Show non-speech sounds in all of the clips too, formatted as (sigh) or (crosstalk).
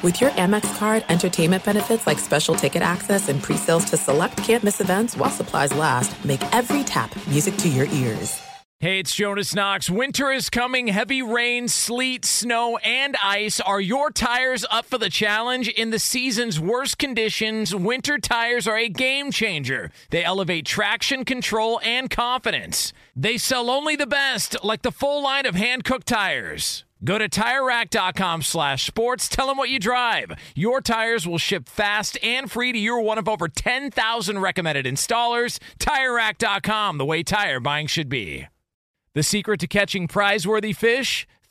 With your Amex card, entertainment benefits like special ticket access and pre-sales to select campus events while supplies last, make every tap music to your ears. Hey, it's Jonas Knox. Winter is coming. Heavy rain, sleet, snow, and ice. Are your tires up for the challenge? In the season's worst conditions, winter tires are a game changer. They elevate traction, control, and confidence. They sell only the best, like the full line of Hankook tires. Go to TireRack.com slash sports. Tell them what you drive. Your tires will ship fast and free to your one of over 10,000 recommended installers. TireRack.com, the way tire buying should be. The secret to catching prize-worthy fish?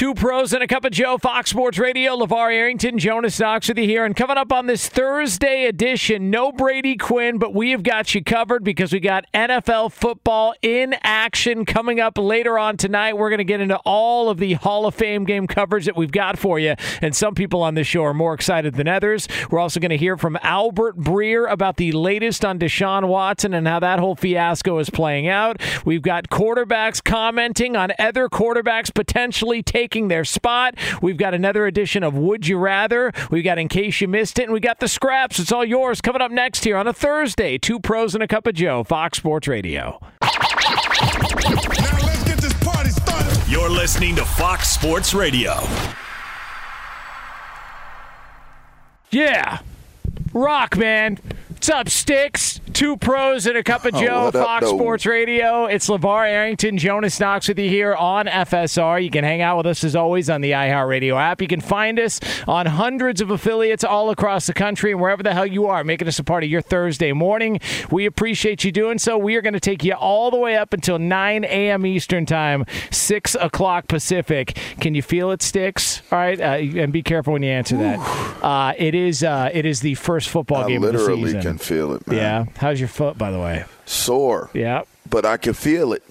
Two pros and a cup of Joe, Fox Sports Radio. LaVar Arrington, Jonas Knox with you here. And coming up on this Thursday edition, no Brady Quinn, but we have got you covered because we got NFL football in action coming up later on tonight. We're going to get into all of the Hall of Fame game coverage that we've got for you. And some people on this show are more excited than others. We're also going to hear from Albert Breer about the latest on Deshaun Watson and how that whole fiasco is playing out. We've got quarterbacks commenting on other quarterbacks potentially taking taking their spot. We've got another edition of Would You Rather. We've got In Case You Missed It, and we got the scraps. It's all yours coming up next here on a Thursday. Two pros and a cup of Joe, Fox Sports Radio. You're listening to Fox Sports Radio. Yeah. Rock, man. What's up, Sticks? Two pros and a cup of Oh, Joe, up, Fox though? Sports Radio. It's LaVar Arrington, Jonas Knox with you here on FSR. You can hang out with us as always on the iHeartRadio app. You can find us on hundreds of affiliates all across the country and wherever the hell you are, making us a part of your Thursday morning. We appreciate you doing so. We are going to take you all the way up until 9 a.m. Eastern Time, 6 o'clock Pacific. Can you feel it, Sticks? All right, uh, and be careful when you answer that. Uh, it is uh, it is the first football I game of the literally season. can feel it, man. Yeah. How's your foot, by the way? Sore. Yeah. But I can feel it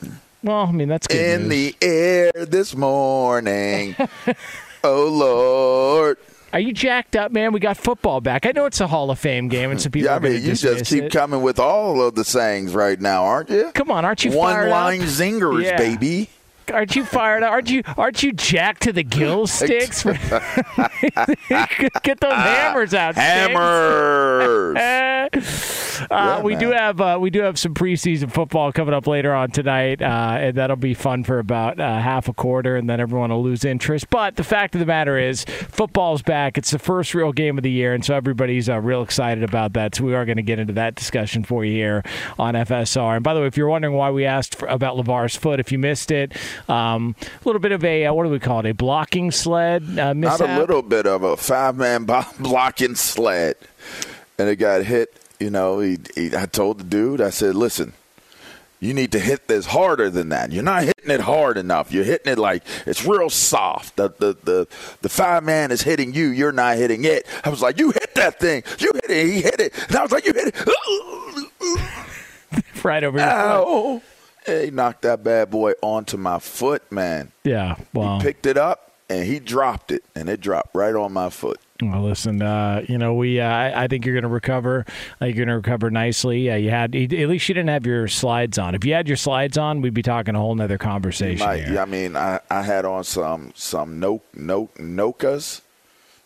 Well, I mean that's good in news. the air this morning. (laughs) oh Lord. Are you jacked up, man? We got football back. I know it's a Hall of Fame game, and some people Yeah, I mean, you just keep it. coming with all of the sayings right now, aren't you? Come on, aren't you One line up? zingers, Yeah. baby. Aren't you fired up? Aren't you? Aren't you jacked to the gill sticks? (laughs) (laughs) Get those hammers out. Hammers. (laughs) Uh, we man. do have uh, we do have some preseason football coming up later on tonight, uh, and that'll be fun for about uh, half a quarter, and then everyone will lose interest. But the fact of the matter is, football's back. It's the first real game of the year, and so everybody's uh, real excited about that. So we are going to get into that discussion for you here on FSR. And by the way, if you're wondering why we asked for, about LaVar's foot, if you missed it, um, a little bit of a uh, what do we call it? A blocking sled uh, Not a little bit of a five man (laughs) blocking sled. And it got hit. You know, he, he, I told the dude, I said, listen, you need to hit this harder than that. You're not hitting it hard enough. You're hitting it like it's real soft. The the the, the five man is hitting you. You're not hitting it. I was like, you hit that thing. You hit it. He hit it. And I was like, you hit it. (laughs) (laughs) right over your. Ow. He knocked that bad boy onto my foot, man. Yeah. Well. He picked it up and he dropped it, and it dropped right on my foot. Well, listen, uh, you know, we. Uh, I I think you're going to recover. I think you're going to recover nicely. Uh, you had at least you didn't have your slides on. If you had your slides on, we'd be talking a whole nother conversation Might- here. I mean, I, I had on some some no no nokas.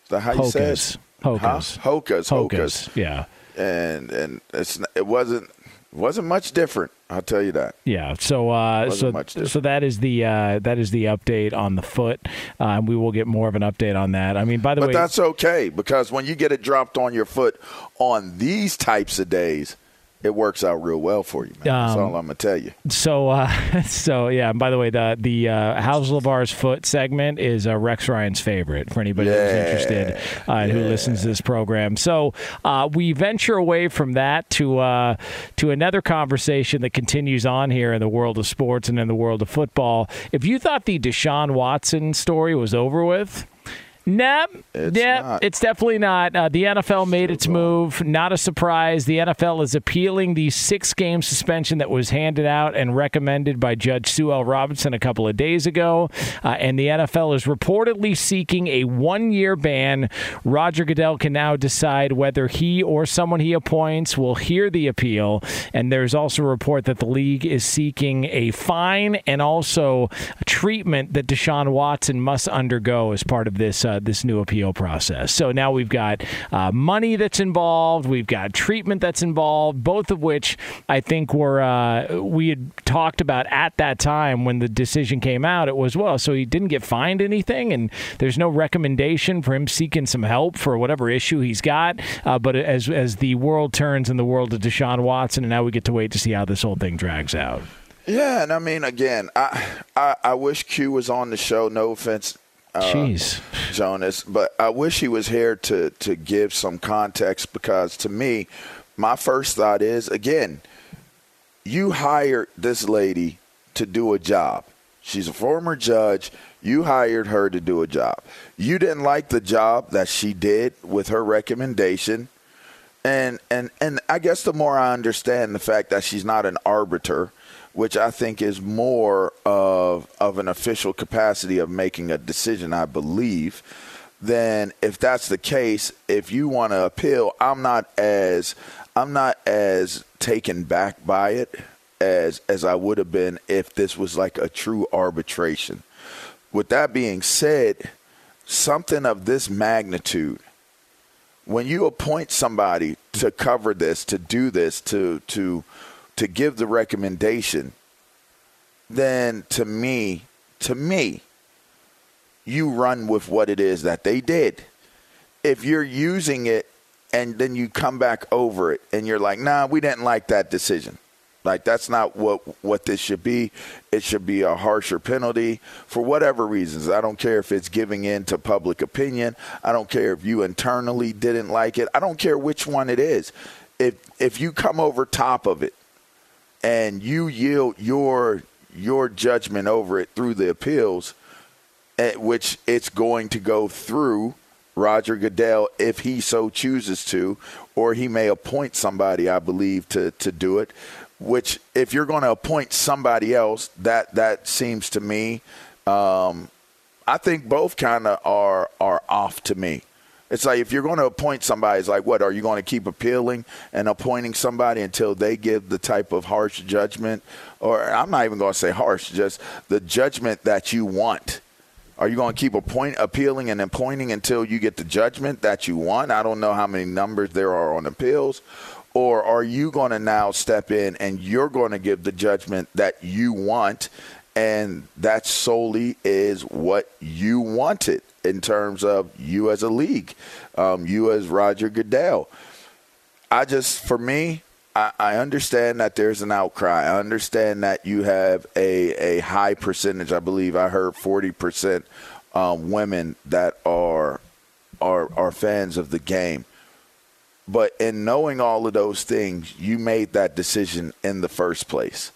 That how you say Hokas. it? Hokas. Huh? Hokas. Hokas. Hokas. Yeah. And and it's it wasn't wasn't much different. I'll tell you that. Yeah. So uh, so so that is the uh, that is the update on the foot. Uh, and we will get more of an update on that. I mean, by the But way, that's okay because when you get it dropped on your foot on these types of days, it works out real well for you, man. That's Um, all I'm gonna tell you. So, uh, (laughs) so yeah. And by the way, the the uh, How's Lavar's foot segment is uh, Rex Ryan's favorite for anybody who's interested uh, and who listens to this program. So, uh, we venture away from that to uh, to another conversation that continues on here in the world of sports and in the world of football. If you thought the Deshaun Watson story was over with. Nah, It's not. it's definitely not. Uh, the NFL made its move. Not a surprise. The NFL is appealing the six-game suspension that was handed out and recommended by Judge Sue L. Robinson a couple of days ago. Uh, and the NFL is reportedly seeking a one-year ban. Roger Goodell can now decide whether he or someone he appoints will hear the appeal. And there's also a report that the league is seeking a fine and also treatment that Deshaun Watson must undergo as part of this uh, this new appeal process. So now we've got uh, money that's involved, we've got treatment that's involved, both of which I think were uh, we had talked about at that time when the decision came out. It was well, so he didn't get fined anything, and there's no recommendation for him seeking some help for whatever issue he's got. Uh, but as as the world turns in the world of Deshaun Watson, and now we get to wait to see how this whole thing drags out. Yeah, and I mean, again, I I, I wish Q was on the show. No offense, uh, Jeez. Jonas, but I wish he was here to to give some context because to me, my first thought is again, you hired this lady to do a job. She's a former judge. You hired her to do a job. You didn't like the job that she did with her recommendation. And and and I guess the more I understand the fact that she's not an arbiter, which I think is more of of an official capacity of making a decision, I believe, then if that's the case, if you want to appeal, I'm not as I'm not as taken back by it as as I would have been if this was like a true arbitration. With that being said, something of this magnitude when you appoint somebody to cover this, to do this, to to to give the recommendation, then to me, to me, you run with what it is that they did. If you're using it and then you come back over it and you're like, "Nah, we didn't like that decision." Like that's not what what this should be. It should be a harsher penalty for whatever reasons. I don't care if it's giving in to public opinion. I don't care if you internally didn't like it. I don't care which one it is. If if you come over top of it and you yield your your judgment over it through the appeals, at which it's going to go through Roger Goodell if he so chooses to, or he may appoint somebody, I believe, to, to do it. Which, if you're going to appoint somebody else, that that seems to me, um, I think both kind of are are off to me. It's like if you're going to appoint somebody, it's like, what are you going to keep appealing and appointing somebody until they give the type of harsh judgment, or I'm not even going to say harsh, just the judgment that you want. Are you going to keep appoint, appealing and appointing until you get the judgment that you want? I don't know how many numbers there are on appeals. Or are you going to now step in and you're going to give the judgment that you want? And that solely is what you wanted in terms of you as a league, um, you as Roger Goodell. I just, for me, I, I understand that there's an outcry. I understand that you have a, a high percentage. I believe I heard 40% um, women that are, are are fans of the game. But in knowing all of those things, you made that decision in the first place.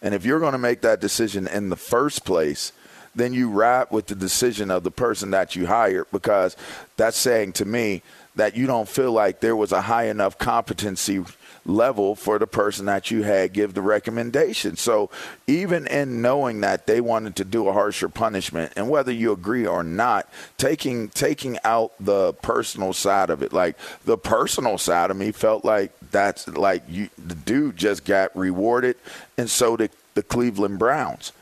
And if you're going to make that decision in the first place, then you ride with the decision of the person that you hired because that's saying to me that you don't feel like there was a high enough competency level for the person that you had give the recommendation. So even in knowing that they wanted to do a harsher punishment and whether you agree or not, taking taking out the personal side of it, like the personal side of me felt like that's like you the dude just got rewarded and so did the Cleveland Browns.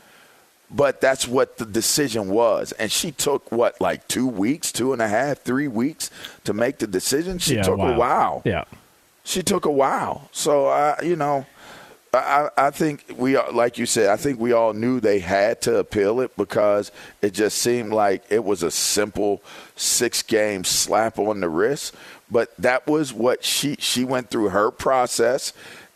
But that's what the decision was. And she took what, like two weeks, two and a half, three weeks to make the decision? She Yeah, took wow. a while Yeah. she took a while. So I, you know, I, I think we, like you said, I think we all knew they had to appeal it because it just seemed like it was a simple six game slap on the wrist. But that was what she she went through her process.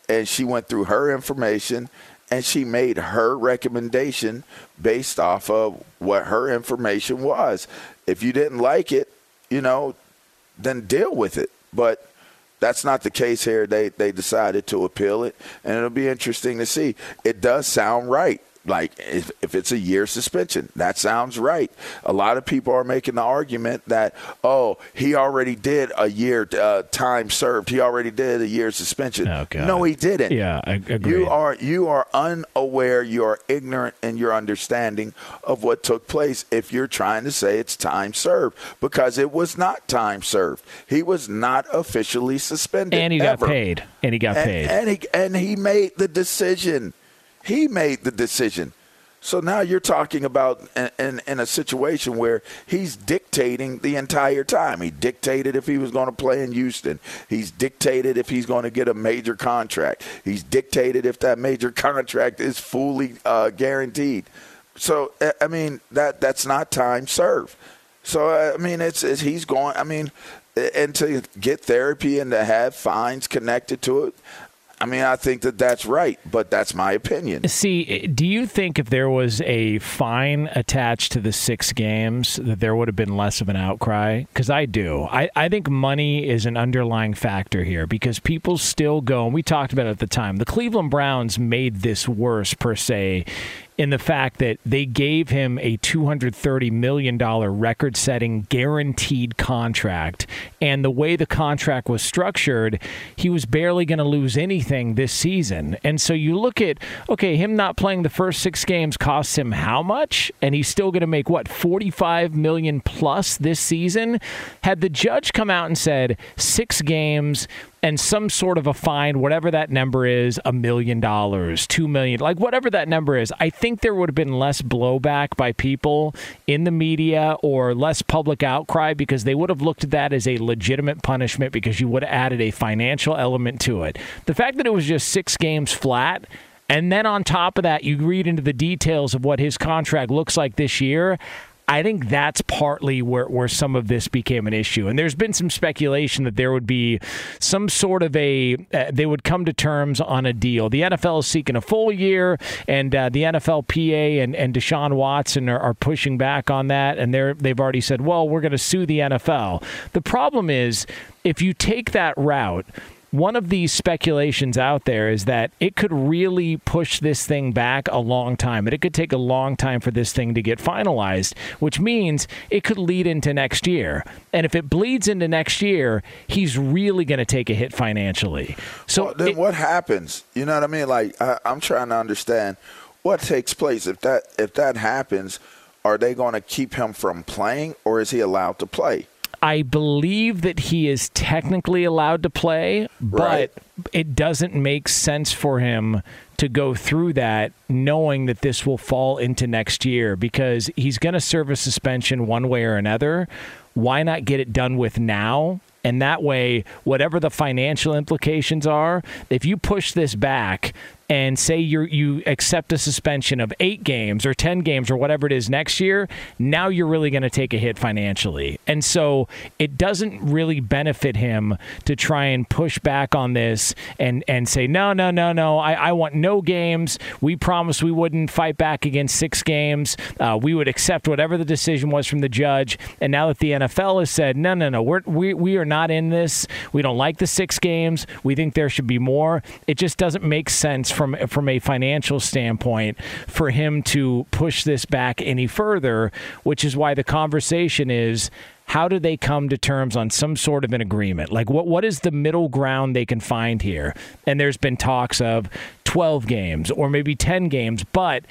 and she went through her information and she made her recommendation based off of what her information was. If you didn't like it, you know, then deal with it. But that's not the case here. They they decided to appeal it, and it'll be interesting to see. It does sound right like if, if it's a year suspension that sounds right. A lot of people are making the argument that oh he already did a year uh, time served. He already did a year suspension. Oh, no he didn't. Yeah I agree. you are you are unaware you are ignorant in your understanding of what took place if you're trying to say it's time served because it was not time served. He was not officially suspended and he ever. got paid. And he got and, paid. and he and he made the decision he made the decision. So now you're talking about in, in, in, a situation where he's dictating the entire time. He dictated if he was going to play in Houston. He's dictated if he's going to get a major contract. He's dictated if that major (laughs) contract is fully uh, guaranteed. So I mean that that's not time served. So I mean it's, it's he's going. I mean and to get therapy and to have fines connected to it. I mean, I think that that's right, but that's my opinion. See, do you think if there was a fine attached to the six games, that there would have been less of an outcry? Because I do. I, I think money is an underlying factor here because people still go, and we talked about it at the time, the Cleveland Browns made this worse, per se, in the fact that they gave him a $230 million record setting guaranteed contract. And the way the contract was structured, he was barely going to lose anything this season. And so you look at, okay, him not playing the first six games costs him how much? And he's still going to make what, 45 million plus this season? Had the judge come out and said six games, and some sort of a fine, whatever that number is, a million dollars, two million, like whatever that number is, I think there would have been less blowback by people in the media or less public outcry because they would have looked at that as a legitimate punishment because you would have added a financial element to it. The fact that it was just six games flat. And then on top of that, you read into the details of what his contract looks like this year. I think that's partly where, where some of this became an issue. And there's been some speculation that there would be some sort of a, uh, they would come to terms on a deal. The NFL is seeking a full year, and uh, the NFLPA and, and Deshaun Watson are, are pushing back on that. And they're, they've already said, well, we're going to sue the NFL. The problem is, if you take that route, one of these speculations out there is that it could really push this thing back a long time. And it could take a long time for this thing to get finalized, which means it could lead into next year. And if it bleeds into next year, he's really going to take a hit financially. So well, then it, what happens? You know what I mean? Like I, I'm trying to understand what takes place if that if that happens. Are they going to keep him from playing, or is he allowed to play? I believe that he is technically allowed to play, but right. it doesn't make sense for him to go through that knowing that this will fall into next year because he's going to serve a suspension one way or another. Why not get it done with now? And that way, whatever the financial implications are, if you push this back, and say you you accept a suspension of eight games or 10 games or whatever it is next year, now you're really going to take a hit financially. And so it doesn't really benefit him to try and push back on this and, and say, no, no, no, no, I, I want no games. We promised we wouldn't fight back against six games. Uh, we would accept whatever the decision was from the judge. And now that the NFL has said, no, no, no, we're, we, we are not in this. We don't like the six games. We think there should be more. It just doesn't make sense from from a financial standpoint for him to push this back any further, which is why the conversation is how do they come to terms on some sort of an agreement? Like what what is the middle ground they can find here? And there's been talks of 12 games or maybe 10 games, but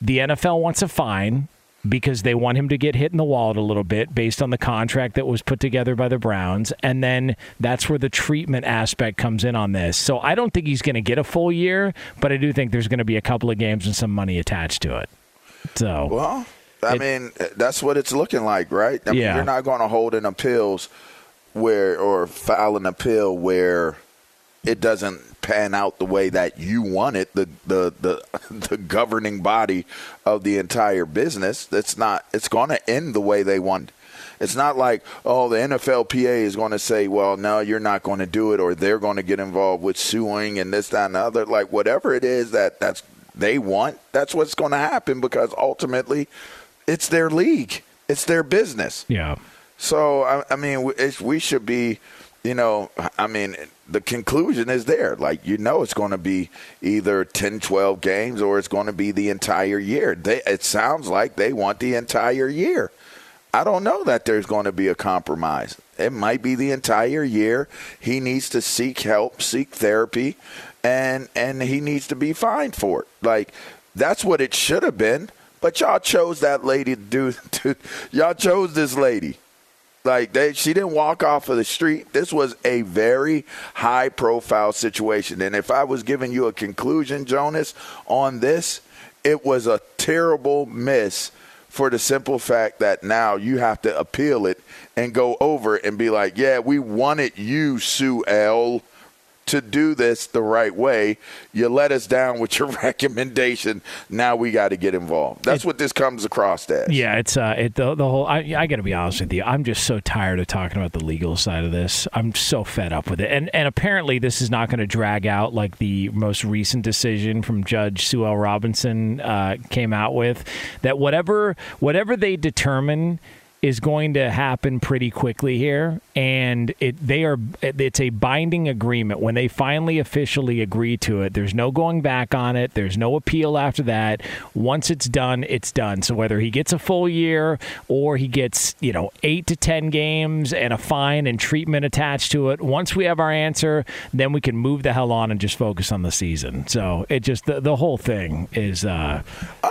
the NFL wants a fine because they want him to get hit in the wallet a little bit based on the contract that was put together by the Browns. And then that's where the treatment aspect comes in on this. So I don't think he's going to get a full year, but I do think there's going to be a couple of games and some money attached to it. So, well, I it, mean, that's what it's looking like, right? I mean, yeah. you're not going to hold an appeals where or file an appeal where it doesn't pan out the way that you want it, the the the, (laughs) the governing body of the entire business, that's not it's going to end the way they want. It's not like, oh, the NFLPA is going to say, well, no, you're not going to do it, or they're going to get involved with suing and this, that, and the other. Like, whatever it is that that's they want, that's what's going to happen because ultimately it's their league, it's their business. Yeah. So, I, I mean, we should be, you know, I mean, the conclusion is there. Like, you know, it's going to be either 10, 12 games or it's going to be the entire year. They, it sounds like they want the entire year. I don't know that there's going to be a compromise. It might be the entire year. He needs to seek help, seek therapy, and and he needs to be fined for it. Like that's what it should have been. But y'all chose that lady to do. (laughs) To, y'all chose this lady. Like they, she didn't walk off of the street. This was a very high profile situation. And if I was giving you a conclusion, Jonas, on this, it was a terrible miss for the simple fact that now you have to appeal it and go over and be like, yeah, we wanted you, Sue L to do this the right way. You let us down with your (laughs) recommendation. Now we got to get involved. That's it, what this comes across as. Yeah, it's uh, it the, the whole. I, I got to be honest with you. I'm just so tired of talking about the legal side of this. I'm so fed up with it. And and apparently this is not going to drag out like the most recent decision from Judge Sue L. Robinson uh, came out with. That whatever whatever they determine is going to happen pretty quickly here, and it they are it's a binding agreement when they finally officially agree to it. There's no going back on it. There's no appeal after that. Once it's done, it's done. So whether he gets a full year or he gets you know eight to ten games and a fine and treatment attached to it, once we have our answer, then we can move the hell on and just focus on the season. So it just the, the whole thing is. Uh,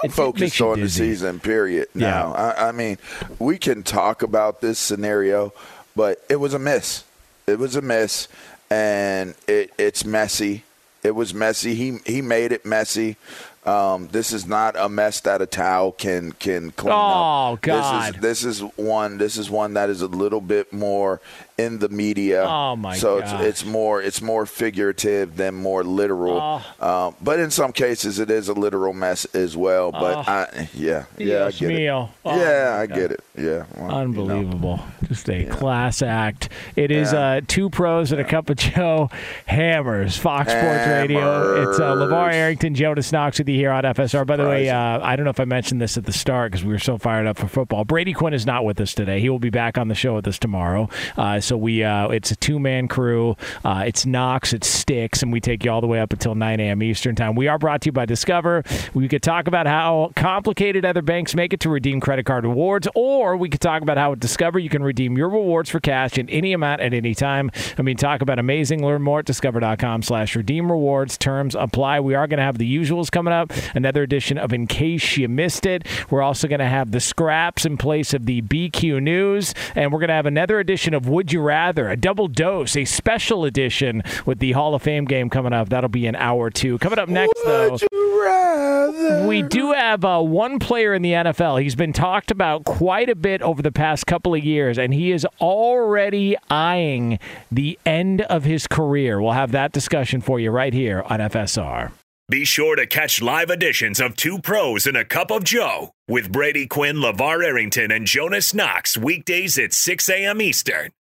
I'm focused on the season. Period. Now, yeah. I, I mean, we can talk about this scenario, but it was a miss. It was a miss, and it, it's messy. It was messy. He he made it messy. Um, this is not a mess that a towel can can clean oh, up. God! This is this is one. This is one that is a little bit more in the media. Oh my so! It's, it's more it's more figurative than more literal. Oh. Um, but in some cases, it is a literal mess as well. But oh. I, yeah, yeah, I get it. Oh, yeah, I get it. Yeah, well, unbelievable. You know. Just a yeah. class act. It is yeah. uh, two pros and a cup of Joe. Hammers. Fox Hammers. Sports Radio. It's uh, LaVar Arrington, Jonas Knox with you here on FSR. By the way, uh, I don't know if I mentioned this at the start because we were so fired up for football. Brady Quinn is not with us today. He will be back on the show with us tomorrow. Uh, so we, uh, it's a two man crew. Uh, it's Knox, it's Sticks, and we take you all the way up until 9 a.m. Eastern time. We are brought to you by Discover. We could talk about how complicated other banks make it to redeem credit card rewards, or we could talk about how at Discover you can redeem your rewards for cash in any amount at any time. I mean, talk about amazing. Learn more at discover.com/slash redeem rewards. Terms apply. We are going to have the usuals coming up. Another edition of In Case You Missed It. We're also going to have the scraps in place of the BQ News, and we're going to have another edition of Would You Rather, a double dose, a special edition with the Hall of Fame game coming up. That'll be an hour two. Coming up next, Would though, we do have uh, one player in the NFL. He's been talked about quite a bit over the past couple of years, and he is already eyeing the end of his career. We'll have that discussion for you right here on FSR. Be sure to catch live editions of Two Pros and a Cup of Joe with Brady Quinn, LaVar Arrington, and Jonas Knox weekdays at 6 a.m. Eastern,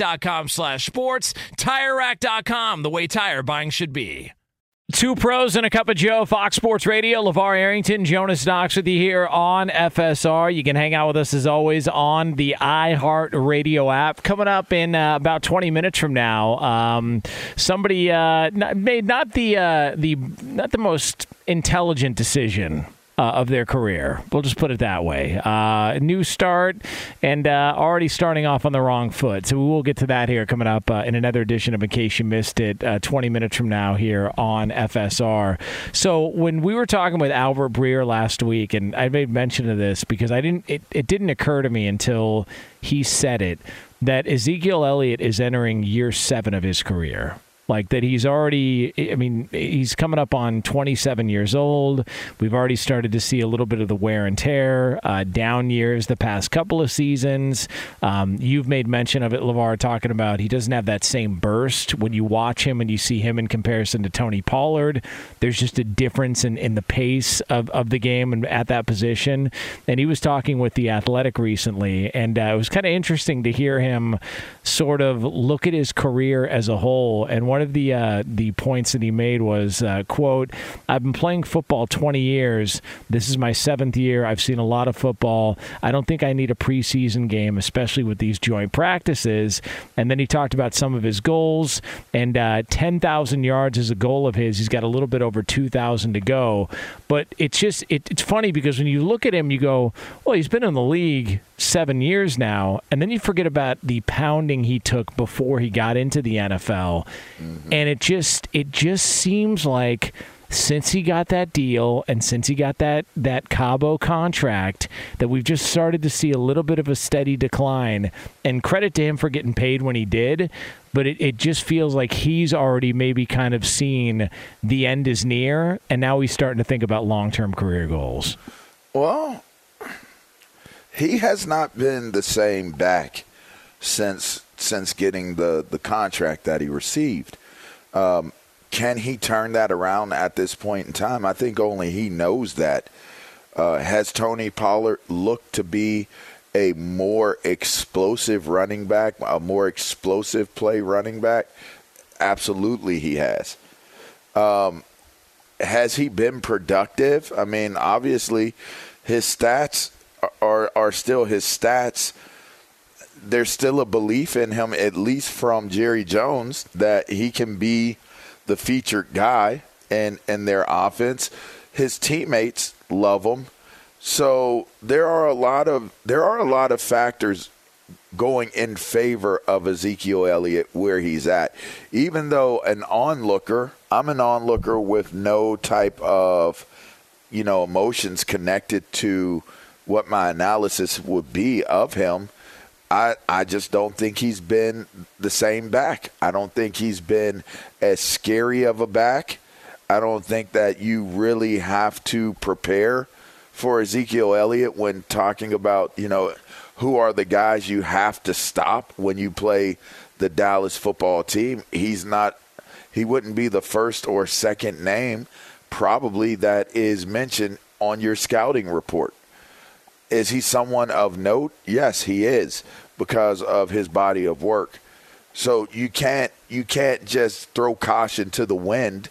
TireRack.com slash sports. TireRack.com, the way tire buying should be. Two pros and a cup of Joe, Fox Sports Radio. LaVar Arrington, Jonas Knox with you here on FSR. You can hang out with us as always on the iHeart Radio app. Coming up in uh, about 20 minutes from now, um, somebody uh, made not the uh, the not the most intelligent decision uh, of their career. We'll just put it that way. Uh, new start and uh, already starting off on the wrong foot. So we will get to that here coming up uh, in another edition of In Case You Missed It, uh, 20 minutes from now here on FSR. So when we were talking with Albert Breer last week, and I made mention of this because I didn't, it, it didn't occur to me until he said it that Ezekiel Elliott is entering year seven of his career like that he's already i mean he's coming up on 27 years old. We've already started to see a little bit of the wear and tear uh, down years the past couple of seasons. Um, you've made mention of it levar talking about he doesn't have that same burst. When you watch him and you see him in comparison to tony pollard there's just a difference in, in the pace of, of the game and at that position. And he was talking with the athletic recently and uh, it was kind of interesting to hear him sort of look at his career as a whole and one one of the uh, the points that he made was uh, quote I've been playing football 20 years. This is my seventh year. I've seen a lot of football. I don't think I need a preseason game, especially with these joint practices. And then he talked about some of his goals and uh, 10,000 yards is a goal of his. He's got a little bit over 2,000 to go. But it's just it, it's funny because when you look at him, you go, well, he's been in the league seven years now, and then you forget about the pounding he took before he got into the NFL, mm-hmm. and it just it just seems like since he got that deal and since he got that that Cabo contract that we've just started to see a little bit of a steady decline and credit to him for getting paid when he did but it, it just feels like he's already maybe kind of seen the end is near and now he's starting to think about long-term career goals well he has not been the same back since since getting the the contract that he received. Um, can he turn that around at this point in time? I think only he knows that. Uh, has Tony Pollard looked to be a more explosive running back, a more explosive play running back? Absolutely, he has. Um, has he been productive? I mean, obviously, his stats are are still his stats. There's still a belief in him, at least from Jerry Jones, that he can be the featured guy in in their offense. His teammates love him. So there are a lot of there are a lot of factors going in favor of Ezekiel Elliott where he's at. Even though an onlooker, I'm an onlooker with no type of you know emotions connected to what my analysis would be of him. I, I just don't think he's been the same back. I don't think he's been as scary of a back. I don't think that you really have to prepare for Ezekiel Elliott when talking about, you know, who are the guys you have to stop when you play the Dallas football team. He's not, he wouldn't be the first or second name probably that is mentioned on your scouting report. Is he someone of note? Yes, he is because of his body of work. So you can't you can't just throw caution to the wind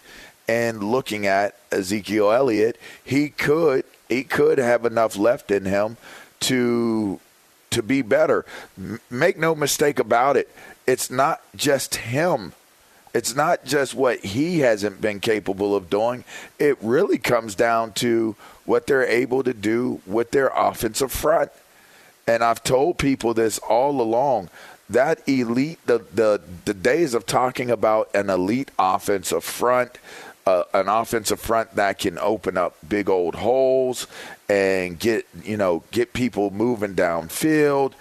and looking at Ezekiel Elliott, he could he could have enough left in him to to be better. M- make no mistake about it. It's not just him. It's not just what he hasn't been capable of doing. It really comes down to what they're able to do with their offensive front. And I've told people this all along. That elite, the the, the days of talking about an elite offensive front, uh, an offensive front that can open up big old holes and get you know get people moving downfield.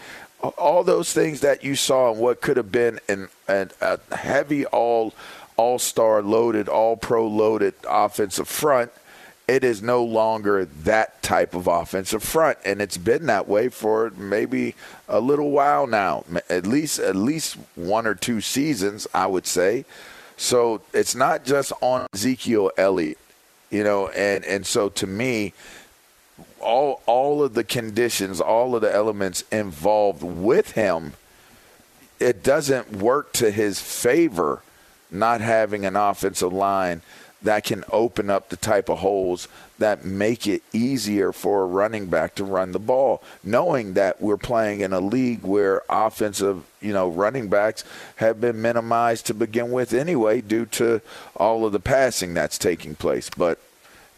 All those things that you saw in what could have been an, an a heavy all all star loaded, all pro loaded offensive front it is no longer that type of offensive front and it's been that way for maybe a little while now at least at least one or two seasons i would say. So it's not just on ezekiel elliott you know and and so to me all all of the conditions all of the elements involved with him it doesn't work to his favor not having an offensive line that can open up the type of holes that make it easier for a running back to run the ball, knowing that we're playing in a league where offensive, you know, running backs have been minimized to begin with anyway due to all of the passing that's taking place. But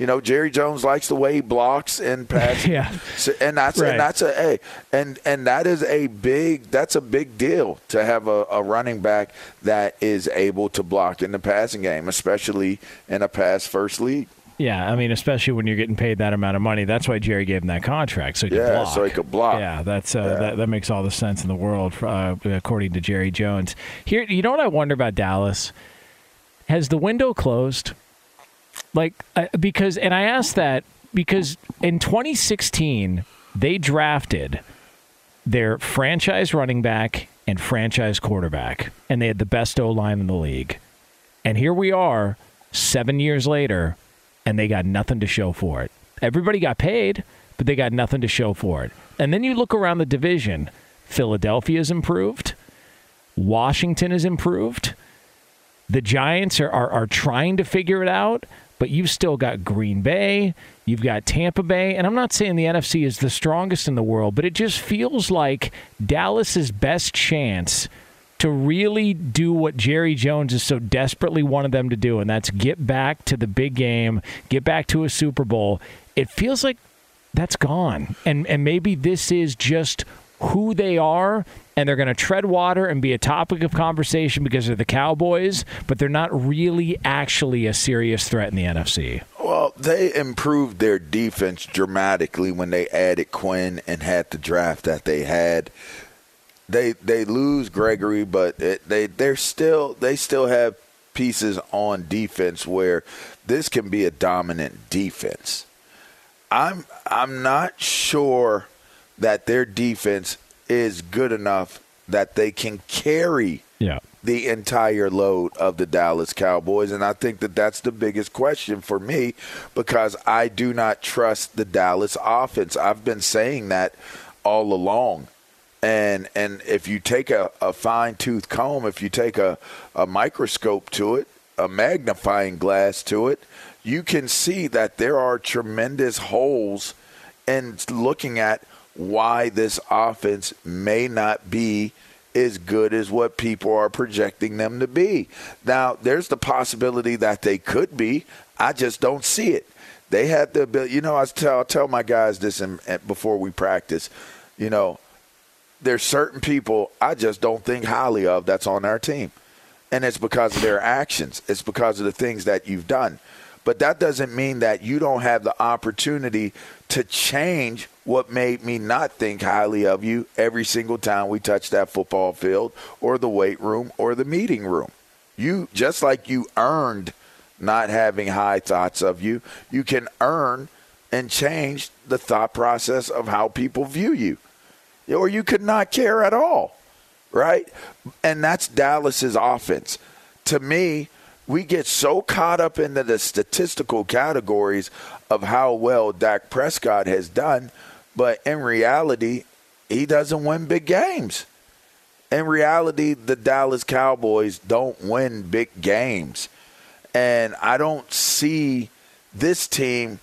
you know, Jerry Jones likes the way he blocks and passes. (laughs) yeah. So, and that's right. and that's a hey, and and that is a big that's a big deal to have a, a running back that is able to block in the passing game, especially in a pass first league. Yeah, I mean, especially when you're getting paid that amount of money. That's why Jerry gave him that contract, so he yeah, could block. so he could block. Yeah, that's uh, yeah. That, that makes all the sense in the world, uh, according to Jerry Jones. Here, you know what I wonder about Dallas? Has the window closed? Like because and I asked that because in 2016 they drafted their franchise running back and franchise quarterback and they had the best O-line in the league. And here we are 7 years later and they got nothing to show for it. Everybody got paid, but they got nothing to show for it. And then you look around the division, Philadelphia's improved, Washington is improved. The Giants are, are, are trying to figure it out, but you've still got Green Bay, you've got Tampa Bay, and I'm not saying the NFC is the strongest in the world, but it just feels like Dallas's best chance to really do what Jerry Jones has so desperately wanted them to do, and that's get back to the big game, get back to a Super Bowl. It feels like that's gone. And and maybe this is just who they are and they're going to tread water and be a topic of conversation because they're the Cowboys, but they're not really actually a serious threat in the NFC. Well, they improved their defense dramatically when they added Quinn and had the draft that they had. They they lose Gregory, but it, they they're still they still have pieces on defense where this can be a dominant defense. I'm I'm not sure that their defense is good enough that they can carry yeah. the entire load of the Dallas Cowboys. And I think that that's the biggest question for me because I do not trust the Dallas offense. I've been saying that all along. And and if you take a, a fine tooth comb, if you take a, a microscope to it, a magnifying glass to it, you can see that there are tremendous holes in looking at why this offense may not be as good as what people are projecting them to be. Now, there's the possibility that they could be. I just don't see it. They have the ability. You know, I tell I tell my guys this in, before we practice. You know, there's certain people I just don't think highly of that's on our team, and it's because of their actions. It's because of the things that you've done. But that doesn't mean that you don't have the opportunity to change what made me not think highly of you every single time we touch that football field or the weight room or the meeting room. You just like you earned not having high thoughts of you, you can earn and change the thought process of how people view you. Or you could not care at all. Right? And that's Dallas's offense. To me, we get so caught up into the statistical categories of how well Dak Prescott has done – but in reality, he doesn't win big games. In reality, the Dallas Cowboys don't win big games. And I don't see this team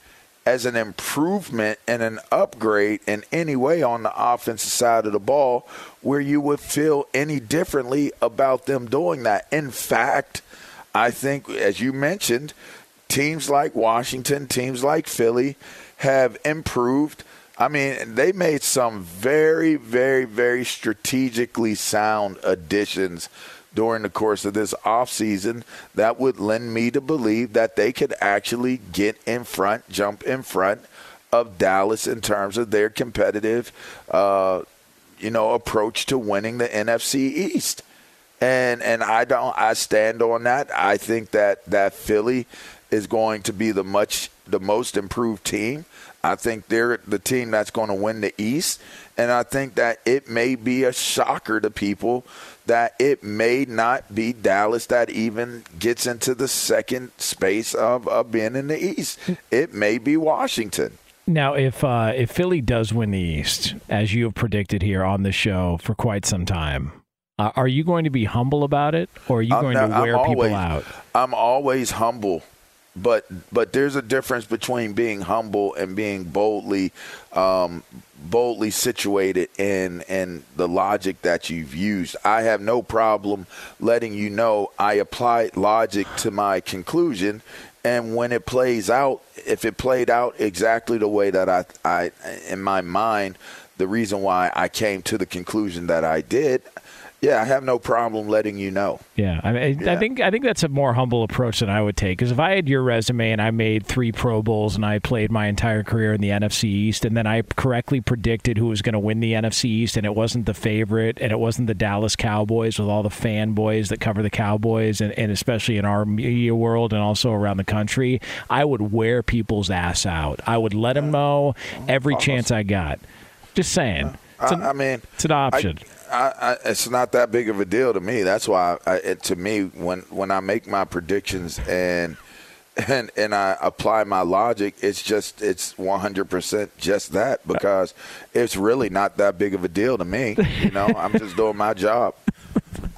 as an improvement and an upgrade in any way on the offensive side of the ball where you would feel any differently about them doing that. In fact, I think, as you mentioned, teams like Washington, teams like Philly have improved I mean, they made some very, very, very strategically sound additions during the course of this offseason that would lend me to believe that they could actually get in front, jump in front of Dallas in terms of their competitive, uh, you know, approach to winning the NFC East. And and I don't I stand on that. I think that that Philly is going to be the much the most improved team. I think they're the team that's going to win the East. And I think that it may be a shocker to people that it may not be Dallas that even gets into the second space of, of being in the East. It may be Washington. Now, if uh, if Philly does win the East, as you have predicted here on the show for quite some time, uh, are you going to be humble about it, or are you going to wear always, people out? I'm always humble but but there's a difference between being humble and being boldly um, boldly situated in in the logic that you've used. I have no problem letting you know I applied logic to my conclusion, and when it plays out, if it played out exactly the way that I I in my mind, the reason why I came to the conclusion that I did, yeah, I have no problem letting you know. Yeah, I, mean, yeah. I think I think that's a more humble approach than I would take. Because if I had your resume and I made three Pro Bowls and I played my entire career in the NFC East, and then I correctly predicted who was going to win the NFC East, and it wasn't the favorite, and it wasn't the Dallas Cowboys with all the fanboys that cover the Cowboys, and, and especially in our media world and also around the country, I would wear people's ass out. I would let them know every chance I got. Just saying. Uh, an, I, mean, it's an option. I, I, I, it's not that big of a deal to me. That's why, I, it, to me, when when I make my predictions and and and I apply my logic, it's just it's 100% just that because it's really not that big of a deal to me. You know, I'm just doing my job.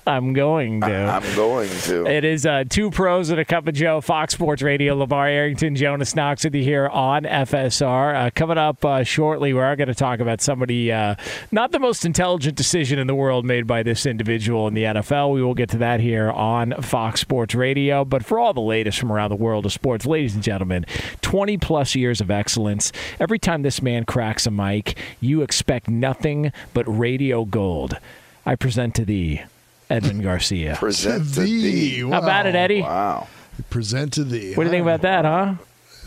I'm going to. I'm going to. It is uh, two pros and a cup of Joe. Fox Sports Radio. LaVar Arrington, Jonas Knox with you here on FSR. Uh, coming up uh, shortly, we are going to talk about somebody uh, not the most intelligent decision in the world made by this individual in the NFL. We will get to that here on Fox Sports Radio. But for all the latest from around the world of sports, ladies and gentlemen, 20 plus years of excellence. Every time this man cracks a mic, you expect nothing but radio gold. I present to thee Edwin Garcia. Present to thee. thee. Wow. How about it, Eddie? Wow. Present to thee. What do you think about that, huh?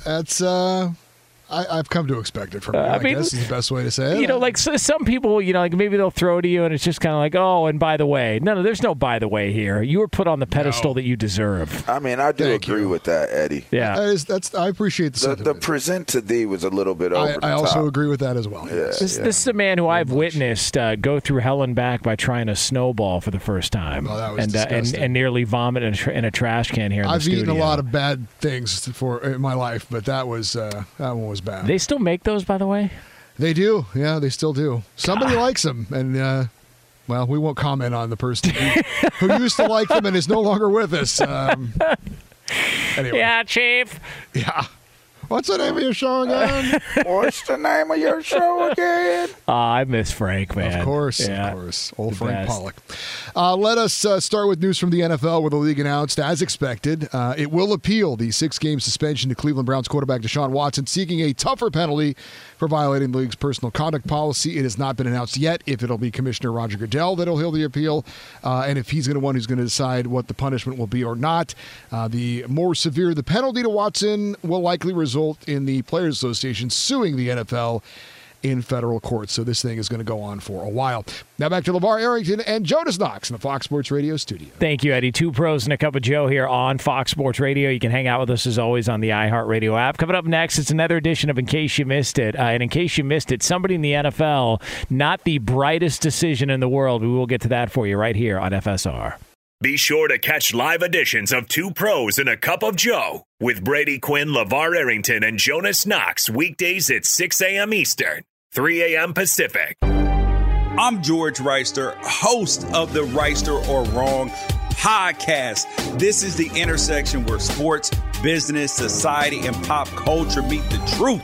That's uh, I, I've come to expect it from you. Uh, I I, mean, guess is the best way to say it. You know, like so, some people, you know, like maybe they'll throw to you, and it's just kind of like, oh, and by the way, no, no, there's no by the way here. You were put on the pedestal No. that you deserve. I mean, I do Thank agree you. with that, Eddie. Yeah. That is, that's I appreciate the The, the present to thee was a little bit over I, the I also top. agree with that as well. yes. This, this is a man who I've witnessed uh, go through hell and back by trying a snowball for the first time, Oh, that was and, uh, and and nearly vomit in a, tr- in a trash can here in I've the studio. eaten a lot of bad things for in my life, but that was uh, that one was bad. They still make those, by the way. They do, yeah, they still do. Somebody likes them, and uh, well, we won't comment on the person who, who used to like them and is no longer with us. Um, (laughs) anyway, Yeah, Chief. yeah. What's the name of your show again? (laughs) What's the name of your show again? Uh, I miss Frank, man. Of course, Yeah. of course. Old The Frank best. Pollock. Uh, let us uh, start with news from the NFL, where the league announced, as expected, uh, it will appeal the six-game suspension to Cleveland Browns quarterback Deshaun Watson, seeking a tougher penalty for violating the league's personal conduct policy. It has not been announced yet if it'll be Commissioner Roger Goodell that'll hear the appeal, uh, and if he's going to one who's going to decide what the punishment will be or not. Uh, the more severe the penalty to Watson will likely result in the Players Association suing the NFL in federal court. So this thing is going to go on for a while. Now back to LaVar Arrington and Jonas Knox in the Fox Sports Radio studio. Thank you, Eddie. Two pros and a cup of Joe here on Fox Sports Radio. You can hang out with us as always on the iHeartRadio app. Coming up next, it's another edition of In Case You Missed It. Uh, and in case you missed it, somebody in the NFL, not the brightest decision in the world. We will get to that for you right here on FSR. Be sure to catch live editions of Two Pros and a Cup of Joe with Brady Quinn, LaVar Arrington, and Jonas Knox weekdays at 6 a.m. Eastern, 3 a.m. Pacific. I'm George Reister, host of the Reister or Wrong podcast. This is the intersection where sports, business, society, and pop culture meet the truth.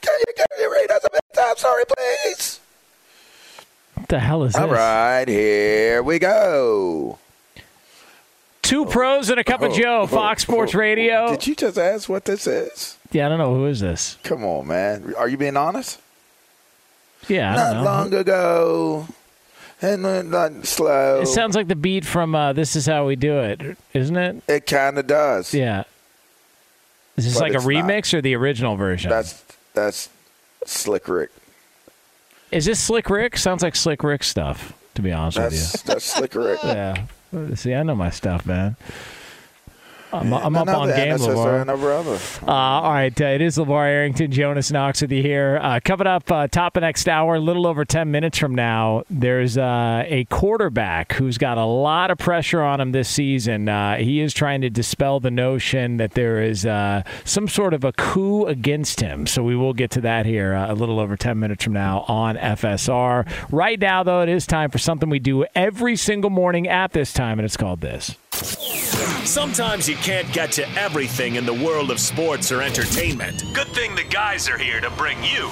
Can you, can you read us a bedtime story, please? What the hell is this? All right, here we go. Two pros and a cup of Oh, Joe, oh, Fox Sports oh, Radio. Did you just ask what this is? Yeah, I don't know who is this. Come on, man. Are you being honest? Yeah, I Not don't know. long ago. And not slow. It sounds like the beat from uh, "This Is How We Do It," isn't it? It kind of does. Yeah. Is this But like a it's not. remix or the original version? That's that's Slick Rick. Is this Slick Rick? Sounds like Slick Rick stuff. To be honest That's with you, that's Slick Rick. (laughs) Yeah. See, I know my stuff, man. I'm, I'm up Another on game, ancestor LaVar. and a brother. Uh, all right, uh, it is LaVar Arrington, Jonas Knox with you here. Uh, coming up, uh, top of next hour, a little over 10 minutes from now, there's uh, a quarterback who's got a lot of pressure on him this season. Uh, he is trying to dispel the notion that there is uh, some sort of a coup against him. So we will get to that here uh, a little over 10 minutes from now on FSR. Right now, though, it is time for something we do every single morning at this time, and it's called this. Sometimes you can't get to everything in the world of sports or entertainment. Good thing the guys are here to bring you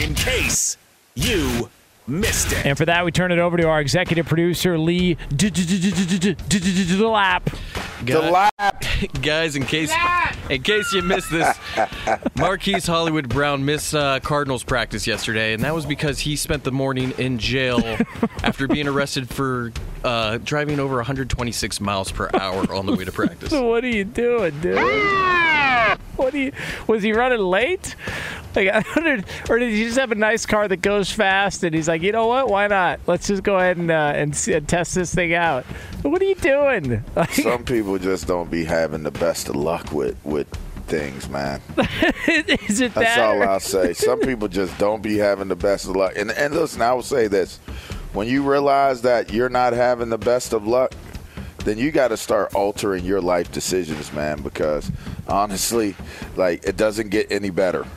in case you missed it. And for that, we turn it over to our executive producer, Lee Lap. The lap. Guys, in case in case you missed this, Marquise Hollywood Brown missed uh, Cardinals practice yesterday, and that was because he spent the morning in jail after being arrested for uh, driving over 126 miles per hour on the way to practice. What are you doing, dude? What do you? Was he running late? Like, I wondered, or did he just have a nice car that goes fast? And he's like, you know what? Why not? Let's just go ahead and uh, and, see, and test this thing out. What are you doing? (laughs) Like, Some people just don't be having the best of luck with with things, man. (laughs) is it That's that? all or- I'll say. Some (laughs) people just don't be having the best of luck. And and listen, I will say this: when you realize that you're not having the best of luck, then you got to start altering your life decisions, man. Because honestly, like it doesn't get any better. (laughs)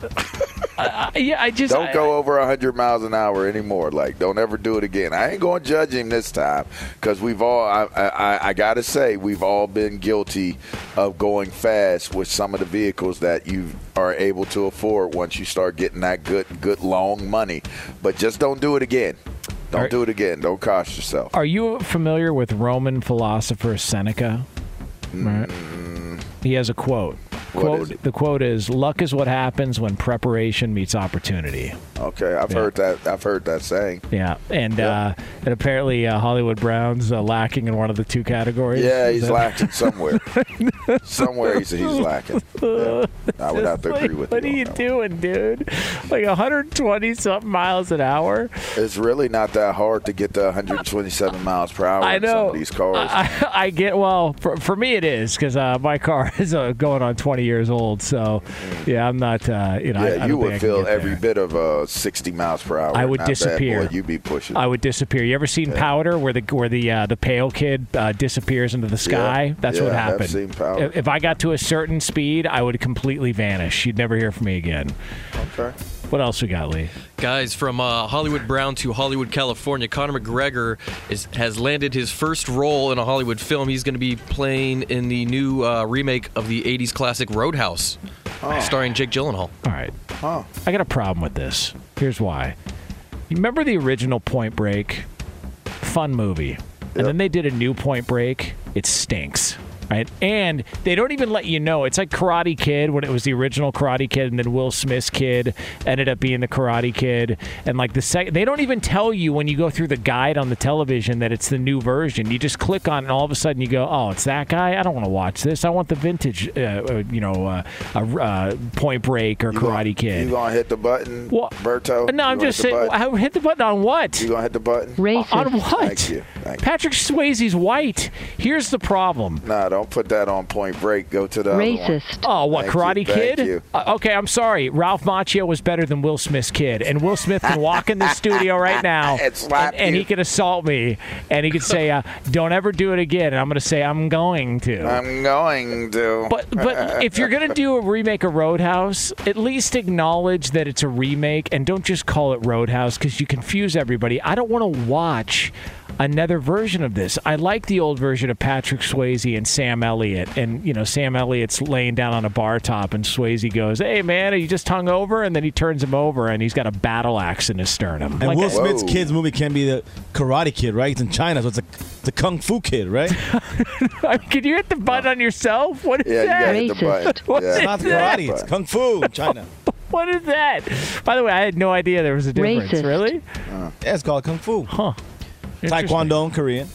Uh, yeah, I just don't I- go over 100 miles an hour anymore. Like, don't ever do it again. I ain't going to judge him this time because we've all, I, I, I got to say, we've all been guilty of going fast with some of the vehicles that you are able to afford once you start getting that good, good long money. But just don't do it again. Don't Are- do it again. Don't cost yourself. Are you familiar with Roman philosopher Seneca? Mm. Right. He has a quote. What quote the quote is luck is what happens when preparation meets opportunity. Okay, I've Yeah. heard that. I've heard that saying. Yeah, and uh, and apparently uh, Hollywood Brown's uh, lacking in one of the two categories. Yeah, he's lacking (laughs) somewhere. somewhere he's, he's lacking. Yeah. I would have to Like, agree with what you. are you doing, dude? Like 120 something miles an hour. It's really not that hard to get to 127 miles per hour I in know. some of these cars. I, I get well for, for me it is because uh, my car (laughs) is uh, going on 20 years old. So yeah, I'm not. Uh, you know, I- I yeah, you would I feel every there. bit of uh, 60 miles per hour. I would disappear. boy, you'd be pushing. I would disappear. You ever seen Powder, where the where the uh, the pale kid uh, disappears into the sky? That's what Yeah, I've happened. seen Powder. If, if I got to a certain speed, I would completely vanish. You'd never hear from me again. okay. What else we got, Lee? Guys, from uh, Hollywood Brown to Hollywood, California, Conor McGregor is, has landed his first role in a Hollywood film. He's going to be playing in the new uh, remake of the 80s classic Roadhouse, starring Jake Gyllenhaal. All right. Oh. I got a problem with this. Here's why. You remember the original Point Break? Fun movie. And then they did a new Point Break. It stinks. Right? And they don't even let you know. It's like Karate Kid when it was the original Karate Kid and then Will Smith's kid ended up being the Karate Kid. And like the second, they don't even tell you when you go through the guide on the television that it's the new version. You just click on it and all of a sudden you go, oh, it's that guy? I don't want to watch this. I want the vintage, uh, uh, you know, uh, uh, uh, Point Break or You Karate gonna, Kid. You gonna hit the button, What? Berto? No, You I'm just saying. I hit the button on what? You gonna hit the button? Racist. On what? Thank you. Thank you. Patrick Swayze's white. Here's the problem. Nah, don't put that on Point Break. Go to the other one. Racist. Oh, what Thank you, Karate thank Kid? you. Uh, okay, I'm sorry. Ralph Macchio was better than Will Smith's kid, and Will Smith can walk in the studio right now (laughs) And and, and he can assault me, and he could say, uh, "Don't ever do it again." And I'm going to say, "I'm going to." I'm going to. But but if you're gonna do a remake of Roadhouse, at least acknowledge that it's a remake and don't just call it Roadhouse because you confuse everybody. I don't want to watch another version of this. I like the old version of Patrick Swayze and Sam Elliott, and you know Sam Elliott's laying down on a bar top, and Swayze goes, "Hey man, are you just hung over?" And then he turns him over, and he's got a battle axe in his sternum. And Like, Will I- Smith's Whoa. kids movie can be the Karate Kid, right? It's in China, so it's a, it's a kung fu kid, right? (laughs) can you hit the button on yourself? What is yeah, that? gotta hit the Racist. button. Yeah. It's not karate, it's kung fu in (laughs) China. What is that? By the way, I had no idea there was a difference. Racist. Really? Uh. Yeah, it's called kung fu. Huh. Interesting. Taekwondo in Korean.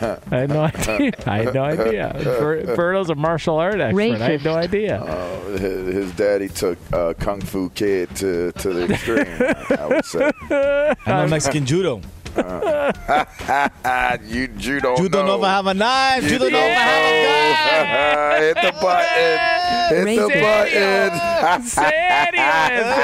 I had no idea. I had no idea. Ber- Berto's a martial art expert. I had no idea. Uh, his, his daddy took uh, Kung Fu Kid to, to the extreme. I, I would say. I know Mexican judo. Ah, (laughs) you, you don't You know. know have a knife. You don't know have a gun. Hit the button. Hit the Racist. button. Say anyways,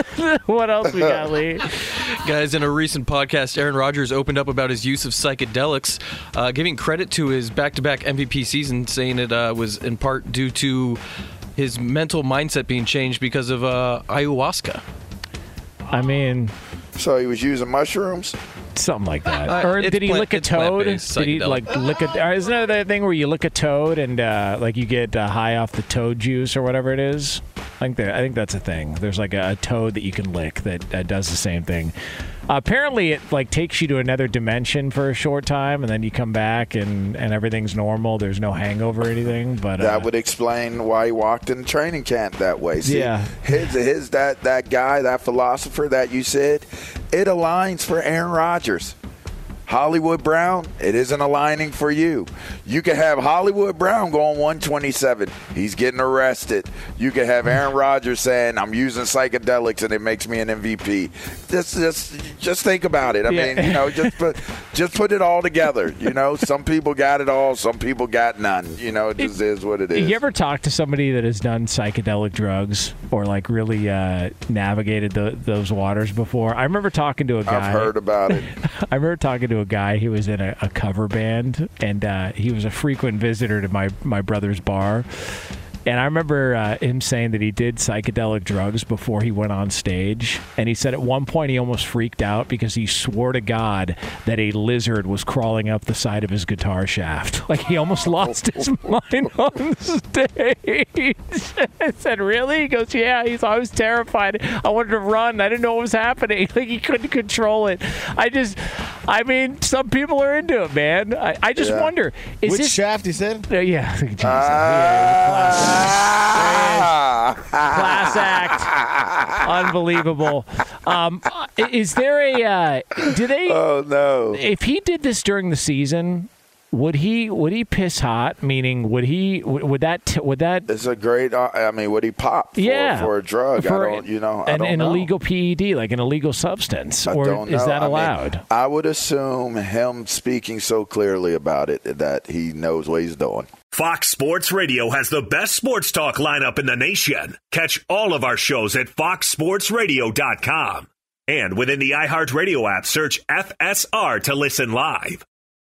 (laughs) (laughs) (laughs) what else we got, Lee? (laughs) Guys, in a recent podcast, Aaron Rodgers opened up about his use of psychedelics, uh, giving credit to his back to back MVP season, saying it uh, was in part due to his mental mindset being changed because of uh, ayahuasca. I mean, So he was using mushrooms. something like that. Uh, or did he plant- lick a toad? Did he like lick a? Isn't there that thing where you lick a toad and uh, like you get uh, high off the toad juice or whatever it is? I think that I think that's a thing. There's like a, a toad that you can lick that uh, does the same thing. apparently, it like takes you to another dimension for a short time, and then you come back and and everything's normal. There's no hangover or anything. But uh, That would explain why he walked in the training camp that way. See, Yeah. his his that that guy, that philosopher that you said, it aligns for Aaron Rodgers. Hollywood Brown, it isn't aligning for you. You could have Hollywood Brown going 127. He's getting arrested. You could have Aaron Rodgers saying, "I'm using psychedelics and it makes me an MVP." Just, just, just think about it. I Yeah. mean, you know, just put, just put it all together. You know, some people got it all, some people got none. You know, it just is what it is. Have you ever talk to somebody that has done psychedelic drugs or like really uh, navigated the, those waters before? I remember talking to a guy. I've heard about it. (laughs) I remember talking to a guy. He was in a, a cover band, and uh, he was a frequent visitor to my my brother's bar. And I remember uh, him saying that he did psychedelic drugs before he went on stage. And he said at one point he almost freaked out because he swore to God that a lizard was crawling up the side of his guitar shaft. (laughs) Like he almost lost his (laughs) mind on stage. (laughs) I said, Really? He goes, Yeah. He's I was terrified. I wanted to run. I didn't know what was happening. Like he couldn't control it. I just, I mean, some people are into it, man. I, I just Yeah. wonder. Is Which this, shaft he said? uh, yeah. Jesus. yeah. Class act. Class (laughs) act. Unbelievable. Um, is there a? Uh, do they? Oh no! If he did this during the season, would he? Would he piss hot? Meaning, would he? Would would that? Would that? It's a great. uh, I mean, would he pop? For, Yeah. for a drug. For I don't. You know. I an, don't an know. illegal PED, like an illegal substance, I or don't is know. that I mean, allowed? I would assume him speaking so clearly about it that he knows what he's doing. Fox Sports Radio has the best sports talk lineup in the nation. Catch all of our shows at foxsportsradio.com. And within the iHeartRadio app, search FSR to listen live.